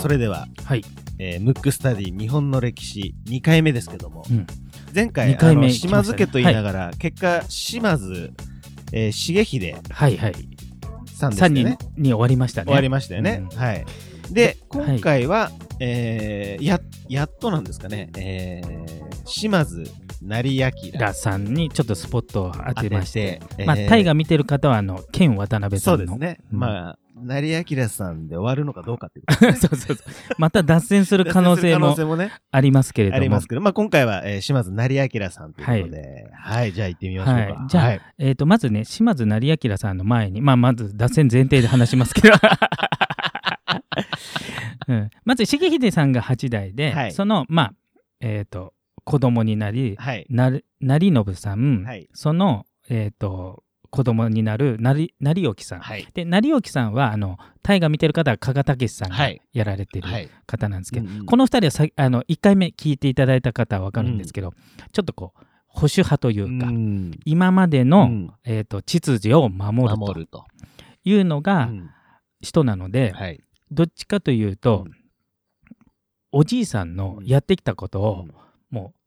それでは、はい。えームックスタディ日本の歴史2回目ですけども、うん。前回二回目ね。島津家と言いながら、結果島津、えー重秀はいはい。さんですよ3人ねに終わりましたね。終わりましたよね、うん。はい。ではい。今回は、えーややっとなんですかね、えー島津成明ラさんにちょっとスポットを当てまして、当ててまあ、えー。タイが見てる方は、あの、ケン渡辺さんの。そうですね、うん。まあ成明さんで終わるのかどうかっていうことね。そうそうそう。また脱線する可能性もありますけれども。ありますけど、まあ、今回は、えー島津成明さんということで、はい、じゃあ行ってみましょうか。はい。じゃあはい。えー、とまずね島津成明さんの前に、まあ、まず脱線前提で話しますけど、うん、まず重秀さんが8代で、はい。そのまあえっ、と子供になりはい。な成信さん、はいその、えー、と子供になる成成興さん、はい。で成興さんはあの大河見てる方は加賀武さんがはいやられてるはい。方なんですけど、うんうんこの2人はさあの1回目聞いていただいた方は分かるんですけど、ちょっとこう保守派というか、うん今までの、うんえー、と秩序を守ると。いうのがうん人なので、はい。どっちかというと、うんおじいさんのやってきたことを、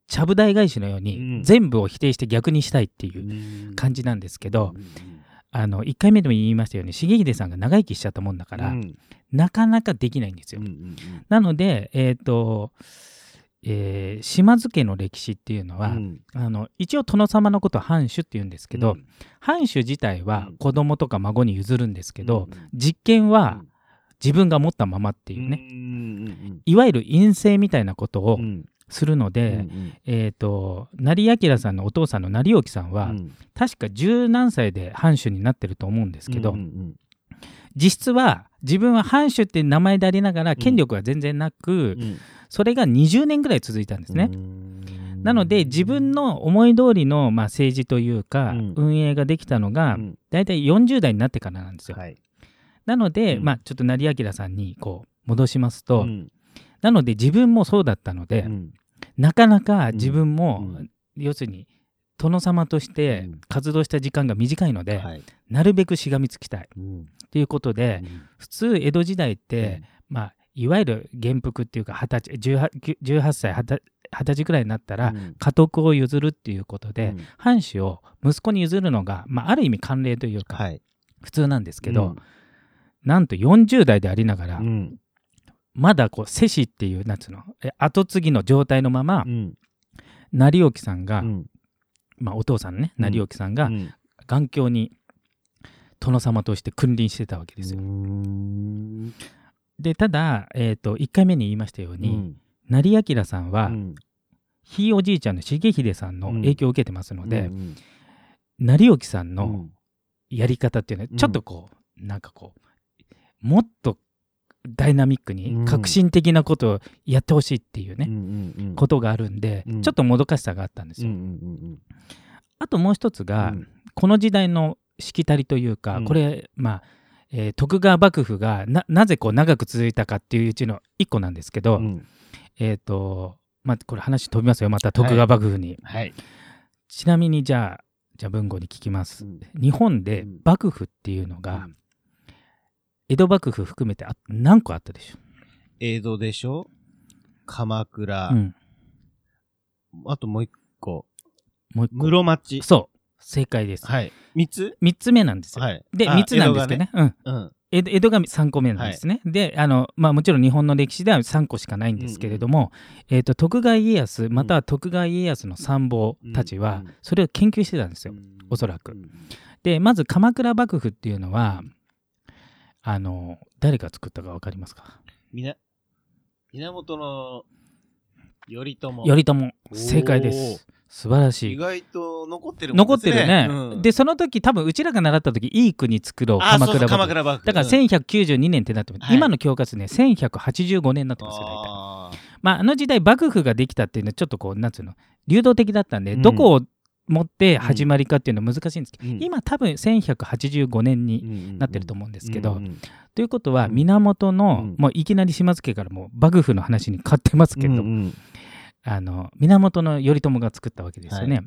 ちゃぶ台返しのように、うん。全部を否定して逆にしたいっていううん。感じなんですけど、うんあの1回目でも言いましたように重秀さんが長生きしちゃったもんだから、うん。なかなかできないんですよ。なので、えっ、と、えー島津家の歴史っていうのは、うん。あの一応殿様のことを藩主っていうんですけど、うん。藩主自体はうん。子供とか孫に譲るんですけど、うん実権は自分が持ったままっていうね、ね。いわゆる陰性みたいなことをうんするので、うんえっ、と成明さんのお父さんの成興さんは、うん。確か十何歳で藩主になってると思うんですけど、うんうん実質は自分は藩主って名前でありながら権力は全然なく、うん。それが20年ぐらい続いたんですね。うん。なので自分の思い通りの、まあ、政治というか、うん。運営ができたのが、うん。大体40代になってからなんですよ。はい。なので、うん。まあ、ちょっと成明さんにこう戻しますと、うんなので自分もそうだったので、うん。なかなか自分も、うん。要するに殿様としてうん。活動した時間が短いので、はい。なるべくしがみつきたい。うん。ということで、普通江戸時代って、まあ、いわゆる元服っていうか20歳 18, 18歳 20, 20歳くらいになったら、うん。家督を譲るっていうことで、うん。藩主を息子に譲るのが、まあ、ある意味慣例というか、はい。普通なんですけど、なんと40代でありながら、うんまだこう世子っていうなんつうの？え後継ぎの状態のまま、うん。成興さんが、うん。まあ、お父さんのねうん。成興さんがうん。眼鏡に殿様として君臨してたわけですよ。うん。でただ、えー、と1回目に言いましたように、うん。成明さんは、うん。ひいおじいちゃんの重秀さんの影響を受けてますので、うん成興さんのうん。やり方っていうのはうん。ちょっとこう、なんかこうもっとダイナミックうん。に革新的なことをやってほしいっていうね、ことがあるんで、うん。ちょっともどかしさがあったんですよ。あともう一つが、うん。この時代のしきたりというか、うん。これまあ、えー徳川幕府がななぜこう長く続いたかっていううちの一個なんですけど、うん。えっ、とまあこれ話飛びますよ。また徳川幕府に、はい。ちなみにじゃあじゃあ文豪に聞きます、うん。日本でうん。幕府っていうのが、うん江戸幕府含めてあ何個あったでしょ江戸でしょ？鎌倉。う、うん、あともう一個。もう一個。室町。そう。正解です、はい。三つ？3つ目なんですよ、はい。であ3つなんですけどね。うん、江戸がね。江戸が3個目なんですね。であの、まあ、もちろん日本の歴史では3個しかないんですけれども、えー、と徳川家康または徳川家康の参謀たちはうんそれを研究してたんですよ。うんおそらく。うんでまず鎌倉幕府っていうのはあの誰が作ったか分かりますか？みな源の頼朝。頼朝。正解です。素晴らしい。意外と残ってるもん残ってるね。うん。でその時多分うちらが習った時いい国作ろう。鎌倉幕府。鎌倉幕府。だからうん。1192年ってなってます、はい。今の教科書ね1185年になってますよ大体。まあ、あの時代幕府ができたっていうのはちょっとこうなんつうの流動的だったんで、うん。どこを持って始まりかっていうのは難しいんですけど、うん。今多分1185年になってると思うんですけど、ということは源の、うん。もういきなり島津家からもう幕府の話に変わってますけど、うんうん。あの源頼朝が作ったわけですよね。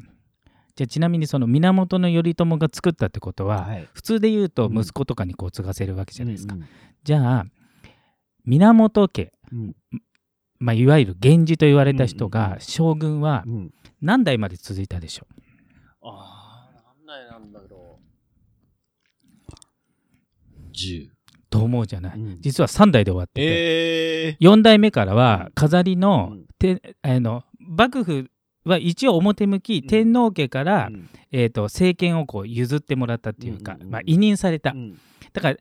じゃあちなみにその源頼朝が作ったってことは、はい。普通で言うとうん。息子とかにこう継がせるわけじゃないですか。うんじゃあ源家、うん。まあ、いわゆる源氏と言われた人うんうんうん。が将軍はうんうん。何代まで続いたでしょう？ああ、何代なんだろう。10。と思うじゃない、うん。実は3代で終わってて、ええ4代目からは飾りの,、うん。てあの幕府は一応表向きん。天皇家から、うん。えー、と政権をこう譲ってもらったっていうか、うんうん。うん。まあ、委任された、うん。だから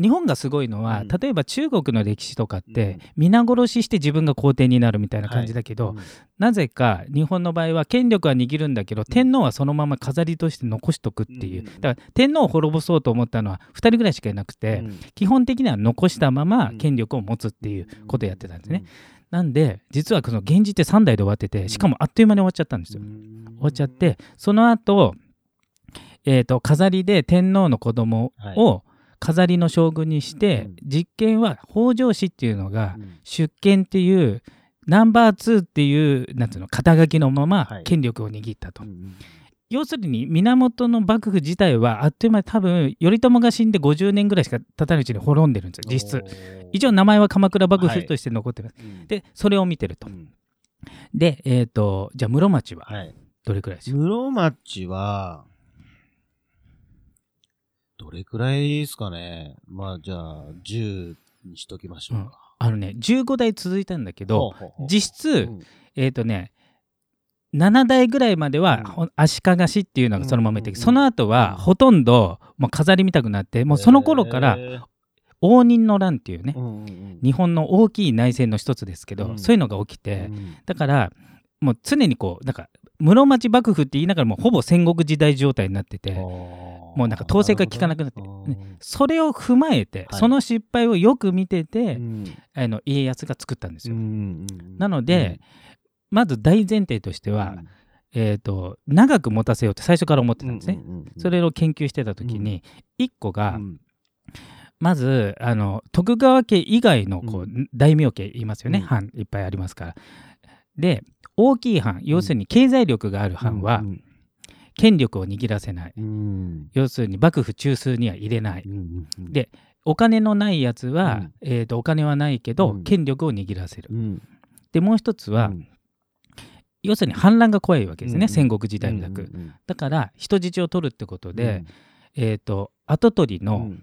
日本がすごいのは、うん。例えば中国の歴史とかって、うん。皆殺しして自分が皇帝になるみたいな感じだけど、うんなぜか日本の場合は権力は握るんだけど、天皇はそのまま飾りとして残しとくっていう、だから天皇を滅ぼそうと思ったのは2人ぐらいしかいなくて、うん。基本的には残したままうん。権力を持つっていうことをやってたんですね。なんで実はこの源氏って3代で終わっててしかもあっという間に終わっちゃったんですよ。うん。終わっちゃってその後、えーと飾りで天皇の子供を飾りの将軍にして、うん。実権は北条氏っていうのがうん。出権っていうナンバー2っていうなんつうの肩書きのままはい。権力を握ったと、うん要するに源の幕府自体はあっという間に多分頼朝が死んで50年ぐらいしか経たないうちに滅んでるんですよ実質。一応名前は鎌倉幕府として残ってます、うん。でそれを見てると。うん。でえっ、とじゃあ室町ははい。どれくらいでしょう、室町は、どれくらいですかね。まあ、じゃあ、10にしときましょうか。あのね15代続いたんだけどほうほうほう。実質、うん。えっ、とね7代ぐらいまでは、うん。ほ足利氏っていうのがそのままいて、うんうんうんその後はほとんどもう飾り見たくなってもうその頃から応仁の乱っていうね、うんうんうん。日本の大きい内戦の一つですけど、うん。そういうのが起きて、うん。だからもう常にこうなんか室町幕府って言いながらもうほぼ戦国時代状態になっててもうなんか統制が効かなくなってねそれを踏まえて、はい。その失敗をよく見てて、うん。あの家康が作ったんですよ。うんうんなので、まず大前提としてうん。は、えー、と長く持たせようって最初から思ってたんですね。うんうんうんそれを研究してた時に、一個が、うん。まずあの徳川家以外のこう、う大名家いますよね、うん。藩いっぱいありますから。で大きい藩要するに経済力がある藩はうん権力を握らせない。うん。要するに幕府中枢には入れない。うんうんでお金のないやつは、うん。えー、とお金はないけど、うん。権力を握らせる。うん。でもう一つは、うん。要するに反乱が怖いわけですね、うん戦国時代みたく、うんだから人質を取るってことうん。で、えー、と跡取りのうん。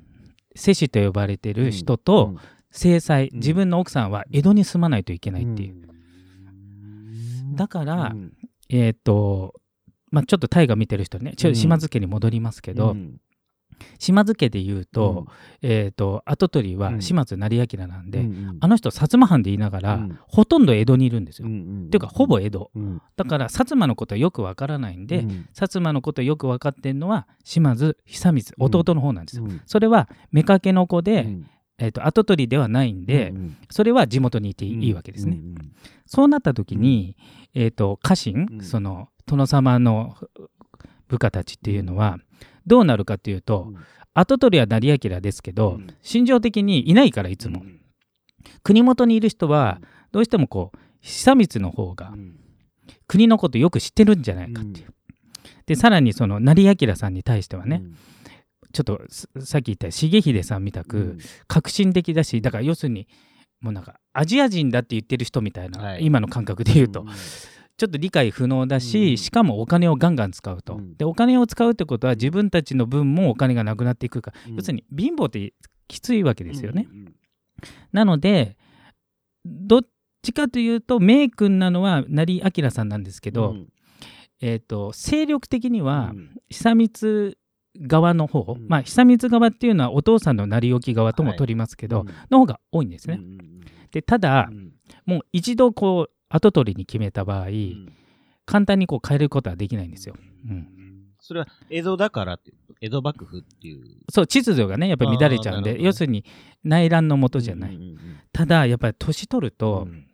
世子と呼ばれてる人とうん。正妻、うん。自分の奥さんは江戸に住まないといけないっていう、うん。だから、うん。えっ、とまあちょっと大河見てる人ねちょうん。島津家に戻りますけど、うん。島津家で言うと,、えー、と跡取りはうん。島津成明なんで、うんうん。あの人薩摩藩で言いながら、うん。ほとんど江戸にいるんですよ。うんうんっていうかほぼ江戸。うん。だから薩摩のことはよくわからないんで、うん。薩摩のことよく分かってるのは島津久光弟の方なんですよ。うん。それは妾の子で、うん。えー、と跡取りではないんで、うんそれは地元にいていい,、わけですね。そうなった時に、えー、と家臣、うん。その殿様の部下たちっていうのはどうなるかっていうと、跡取りは成明ですけど、うん。心情的にいないからいつも、うん。国元にいる人はどうしてもこう久光の方がうん。国のことよく知ってるんじゃないかっていう。でさらにその成明さんに対してはね、ちょっとすさっき言った重秀さんみたく、うん。革新的だしだから要するにもうなんかアジア人だって言ってる人みたいな、はい。今の感覚で言うと、んちょっと理解不能だし、うん。しかもお金をガンガン使うと、うん。でお金を使うってことは自分たちの分もお金がなくなっていくから、うん。要するに貧乏ってきついわけですよね、うんうんなのでどっちかというと名君なのは成明さんなんですけど、うん。えー、と勢力的にはうん。久光側の方、うん。まあ久光側っていうのはお父さんの成り置き側とも取りますけど、うん。の方が多いんですね。うんうん。でただ、うん。もう一度こう後取りに決めた場合、うん。簡単にこう変えることはできないんですよ。うん。それは江戸だからっていう江戸幕府っていう。そう秩序がねやっぱり乱れちゃうんで、ね要するに内乱のもとじゃない、うんうんうんただやっぱり年取るうと、ん。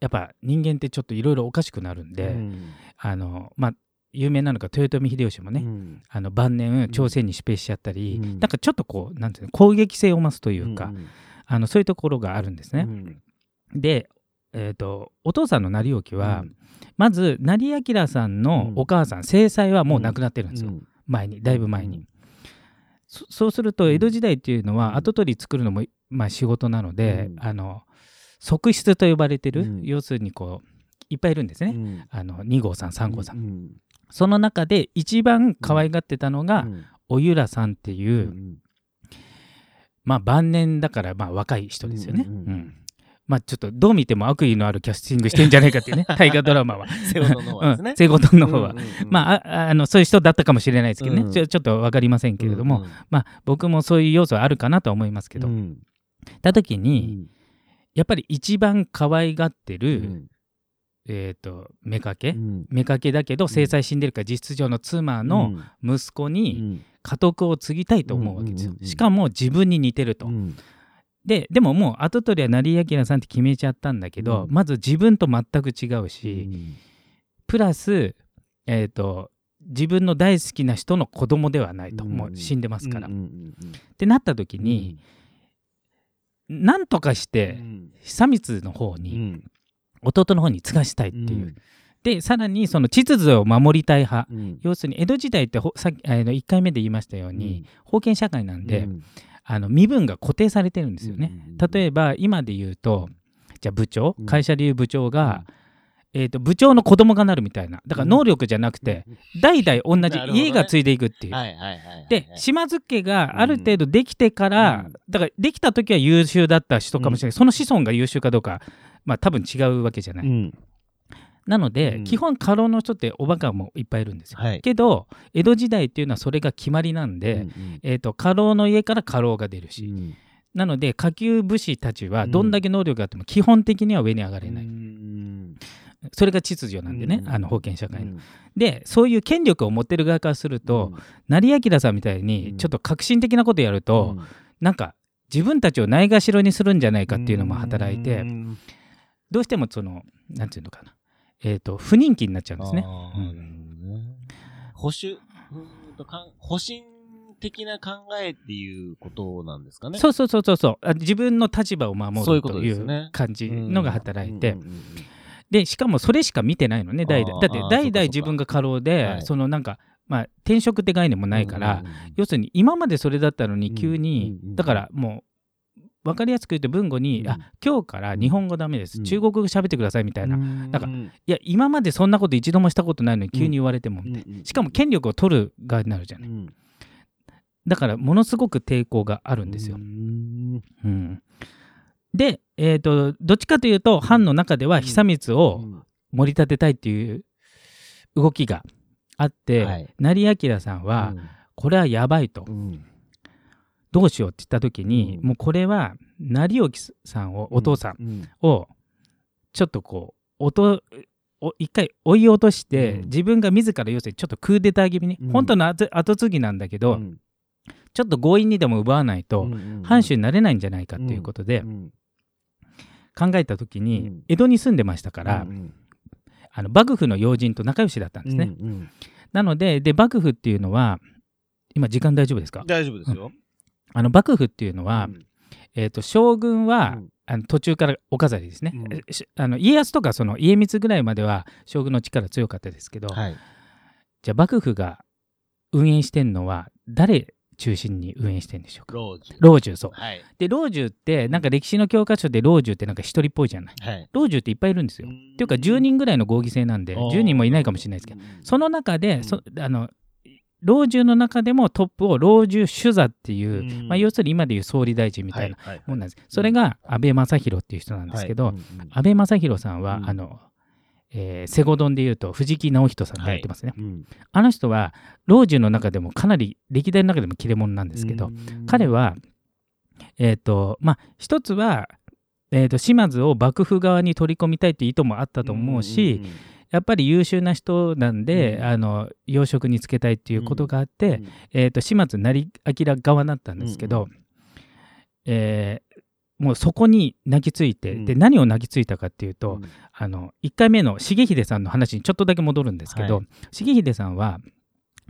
やっぱ人間ってちょっといろいろおかしくなるんで、うん。あのまあ有名なのが豊臣秀吉もね、うん。あの晩年朝鮮に出兵しちゃったり、うん。なんかちょっとこうなんていうの攻撃性を増すというか、ん。あのそういうところがあるんですね。うん。でえー、とお父さんの成興は、うん。まず成明さんのお母さん正妻はもう亡くなってるんですよ、うん。前にだいぶ前に、うん。そそうすると江戸時代っていうのうん。は跡取り作るのも、まあ、仕事なので、うん。あの側室と呼ばれてる、うん。要するにこういっぱいいるんですね、うん。あの2号さん3号さん、うん。その中で一番可愛がってたのが、うん。おゆらさんっていう、うん。まあ晩年だからまあ若い人ですよね、うんうんうん。うんまあちょっとどう見ても悪意のあるキャスティングしてんじゃないかっていうね 大河ドラマは。セオドの方ですね。うん、セゴトンの方は。うんうんうん。まあ、ああのそういう人だったかもしれないですけどね、うん。ちょちょっと分かりませんけれども、うん。まあ、僕もそういう要素はあるかなとは思いますけど、うん。たに、ん。やっぱり一番可愛がってる、うん。えー、と妾、うん。妾だけど正妻死んでるから実質上の妻の息子うにん。家督を継ぎたいと思うわけですよ。うんうんうんうん。しかも自分に似てると、うんででももう跡取りは成明さんって決めちゃったんだけど、うん。まず自分と全く違ううし、ん。プラス、えー、と自分の大好きな人の子供ではないと、うん。もう死んでますから。ってなった時うん。に、なんとかしうてん。久光の方に、うん。弟の方に継がしたいっていう、うん。でさらにその秩序を守りたい派。うん。要するに江戸時代ってほさっきあの1回目で言いましたように、封建社会なんで、うんあの身分が固定されてるんですよね。例えば今で言うとじゃあ部長うん。会社でいう部長が、えー、と部長の子供がなるみたいな。だから能力じゃなくて、代々同じ家が継いでいくっていう。で島津家がある程度できてから、うん。だからできた時は優秀だった人かもしれない、その子孫が優秀かどうかまあ多分違うわけじゃない。うんなので、うん。基本家老の人っておバカもいっぱいいるんですよ。はい。けど江戸時代っていうのはそれが決まりなんで、うんえー、と家老の家から家老が出るし、うん。なので下級武士たちはどんだけ能力があっても基本的には上に上がれない、うんそれが秩序なんでね、うん。あの封建社会の。うん。でそういう権力を持ってる側からすると、成明さんみたいにちょっと革新的なことやると、なんか自分たちをないがしろにするんじゃないかっていうのも働いて、うん。どうしてもそのなんていうのかな、えー、と不人気になっちゃうんですね。保守うーんとかん保身的な考えっていうことなんですかね。そうそうそうそうそう。あ自分の立場を守るという感じのが働いて、でしかもそれしか見てないのね代々だって代々自分が過労で、はい。そのなんかまあ転職って概念もないから、要するに今までそれだったのに急に、だからもう分かりやすく言うと文語に、うん。あ今日から日本語ダメです、うん。中国語喋ってくださいみたいな、うん。なんかいや今までそんなこと一度もしたことないのに急に言われても、しかも権力を取る側になるじゃない、うん。だからものすごく抵抗があるんですよ。う。ん。うん。で、えー、とどっちかというと藩の中では久光を盛り立てたいっていう動きがあって、はい。成明さんは、これはやばいと、うんどうしようって言った時に、うん。もうこれは成興さんをお父さんうん。をちょっとこう音お一回追い落として、うん。自分が自ら要するにちょっとクーデター気味に、うん。本当の後後継ぎなんだけど、うん。ちょっと強引にでも奪わないと、うんうん藩主になれないんじゃないかっていうことでうん考えた時に、うん。江戸に住んでましたから、うんあの幕府の要人と仲良しだったんですね。うんうん。なのでで幕府っていうのは今時間大丈夫ですか？大丈夫ですよ。あの幕府っていうのは、うん。えー、と将軍は、うん。あの途中からお飾りですね、うん。あの家康とかその家光ぐらいまでは将軍の力強かったですけど、はい。じゃあ幕府が運営してんのは誰中心に運営してんでしょうか？老中。老中そう。はい。で老中ってなんか歴史の教科書で老中ってなんか一人っぽいじゃないはい。老中っていっぱいいるんですよ。っていうか10人ぐらいの合議制なんで10人もいないかもしれないですけどその中で、うん。そあの老中の中でもトップを老中主座っていう、うん。まあ、要するに今でいう総理大臣みたいなはいもんなんです、それが安倍正弘っていう人なんですけど、はい。うんうん安倍正弘さんは、うん。あの、えー、セゴドンでいうと藤木直人さんとやってますね、うん。あの人は老中の中でもかなり歴代の中でも切れ者なんですけど、うん。彼はえっ、とまあ一つはえー、と島津を幕府側に取り込みたいっていう意図もあったと思うし、んんんやっぱり優秀な人なんで、うん。あの要職につけたいっていうことがあって、うん。えー、と島津成明側だったんですけど、うん。えーもうそこに泣きついて、うん。で何を泣きついたかっていうと、うん。あの1回目の重秀さんの話にちょっとだけ戻るんですけど、は重秀さんは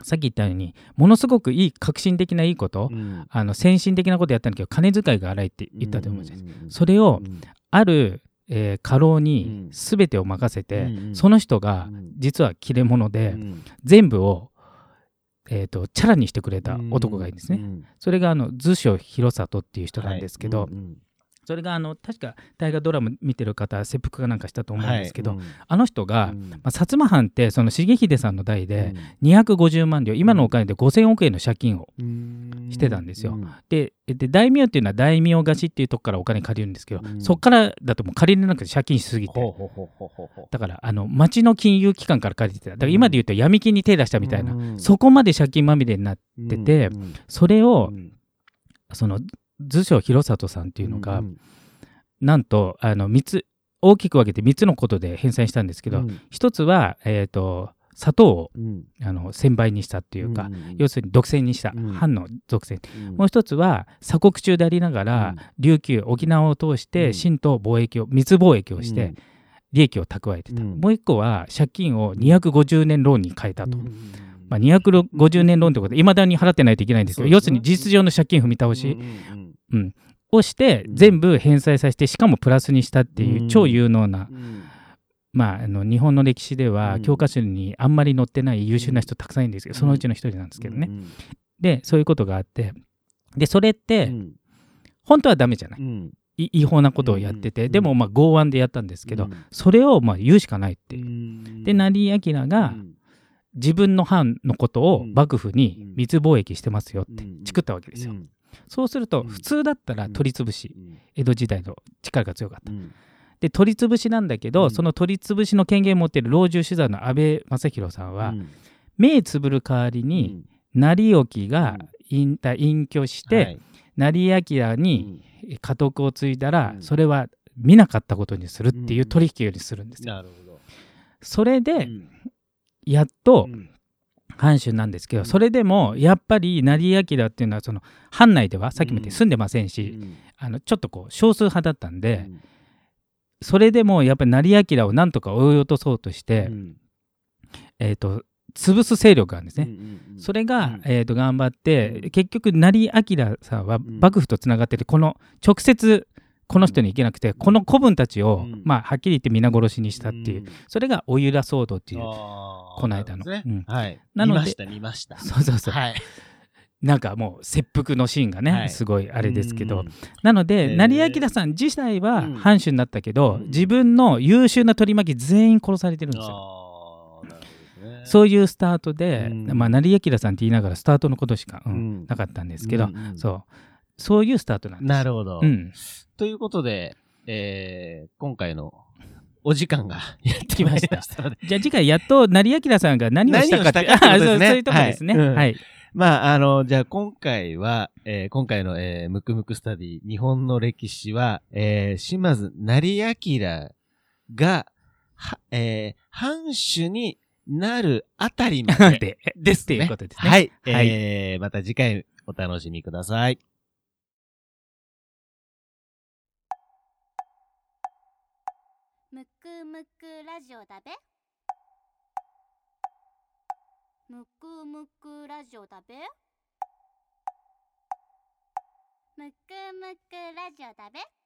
さっき言ったようにものすごくいい革新的ないいこと、うん。あの先進的なことやったんだけど金遣いが荒いって言ったと思うんです、うんうんうんそれをうん。あるえー過労に全てを任せて、うんうん。その人がうん。実は切れ者で、うん。全部を、えー、とチャラにしてくれた男がいるんですね。うん。それがあの図書広里っていう人なんですけど、はい。うんそれがあの確か大河ドラマ見てる方切腹かなんかしたと思うんですけど、はい。あの人が、うん。まあ、薩摩藩ってその重秀さんの代でうん。250万両今のお金で5000億円の借金をうん。してたんですよ。うん。でで大名っていうのは大名貸しっていうとこからお金借りるんですけど、うん。そっからだともう借りれなくて借金しすぎて。だからあの町の金融機関から借りてた。だから今で言うと闇金に手出したみたいな、うん。そこまで借金まみれになっててうん。それをうん。その図書広里さんっていうのが、んなんとあの3つ大きく分けて3つのことで返済したんですけど、うん。一つは、えー、と砂糖をうん。あの1000倍にしたっていうか、ん要するに独占にした、うん。藩の独占、うん。もう一つは鎖国中でありながら、うん。琉球沖縄を通しうてん。清と貿易を密貿易をして利益を蓄えてた、うん。もう一個は借金を250年ローンに変えたと、うん。まあ、250年ローンということでいまだに払ってないといけないんですけど、ね。要するに事実上の借金踏み倒し、うんうんをしてうん。全部返済させてしかもプラスにしたっていううん。超有能な、うん。まあ、あの日本の歴史ではうん。教科書にあんまり載ってない優秀な人たくさんいるんですけど、そのうちの一人なんですけどね。うんでそういうことがあってでそれってうん。本当はダメじゃない、違法なことをやってて、うんでもまあ剛腕でやったんですけど、うん。それをまあ言うしかないっていう。うん。で成明がうん。自分の藩のことを幕府に密貿易してますよってうん。チクったわけですよ。うんそうするとうん。普通だったら取り潰し、うん。江戸時代の力が強かった。うん。で取り潰しなんだけど、うん。その取り潰しの権限を持っている老中首座の安倍正弘さんは、うん。目つぶる代わりに、成興が引退隠居して、はい。成明うにん家督を継いだら、うん。それは見なかったことにするっていう取引よりするんですよ。なるほど。それでうん。やっとうん藩主なんですけど、うん。それでもやっぱり成明っていうのはその藩内ではさっきも言ってうん住んでませんうし、ん。あのちょっとこう少数派だったんで、うん。それでもやっぱり成明をなんとか追い落とそうとして、うん。えー、と潰す勢力があるんですね。それが、うん。えー、と頑張って、うん。結局成明さんはん。幕府とつながっててこの直接この人に行けなくて、この子分たちを、うん。まあ、はっきり言って皆殺しにしたっていう、ん。それがおゆら騒動っていうこの間の。はい。なので見ました見ました。そうそうそう、はい。なんかもう切腹のシーンがね、はい。すごいあれですけど、うん。なので、成明さん自体はうん。藩主になったけど、うん。自分の優秀な取り巻き全員殺されてるんですよ。そういうスタートで、うん。まあ、成明さんって言いながらスタートのことしか、なかったんですけど、そうそういうスタートなんです。なるほどうん、ということでえー今回のお時間が やってきましたじゃあ次回やっと成明さんが何をしたかって何を したかってことですねあそうそういうとこですね。はいはい。まあ、あの、じゃあ今回は、えー今回の、えームクムクスタディ、日本の歴史は、えー島津成明が、は、えー藩主になるあたりまでで？ですっていうね。ことですね。はい。はいえーまた次回お楽しみください。くむくラジオだべ。むくむくラジオだべ。むくむくラジオだべ。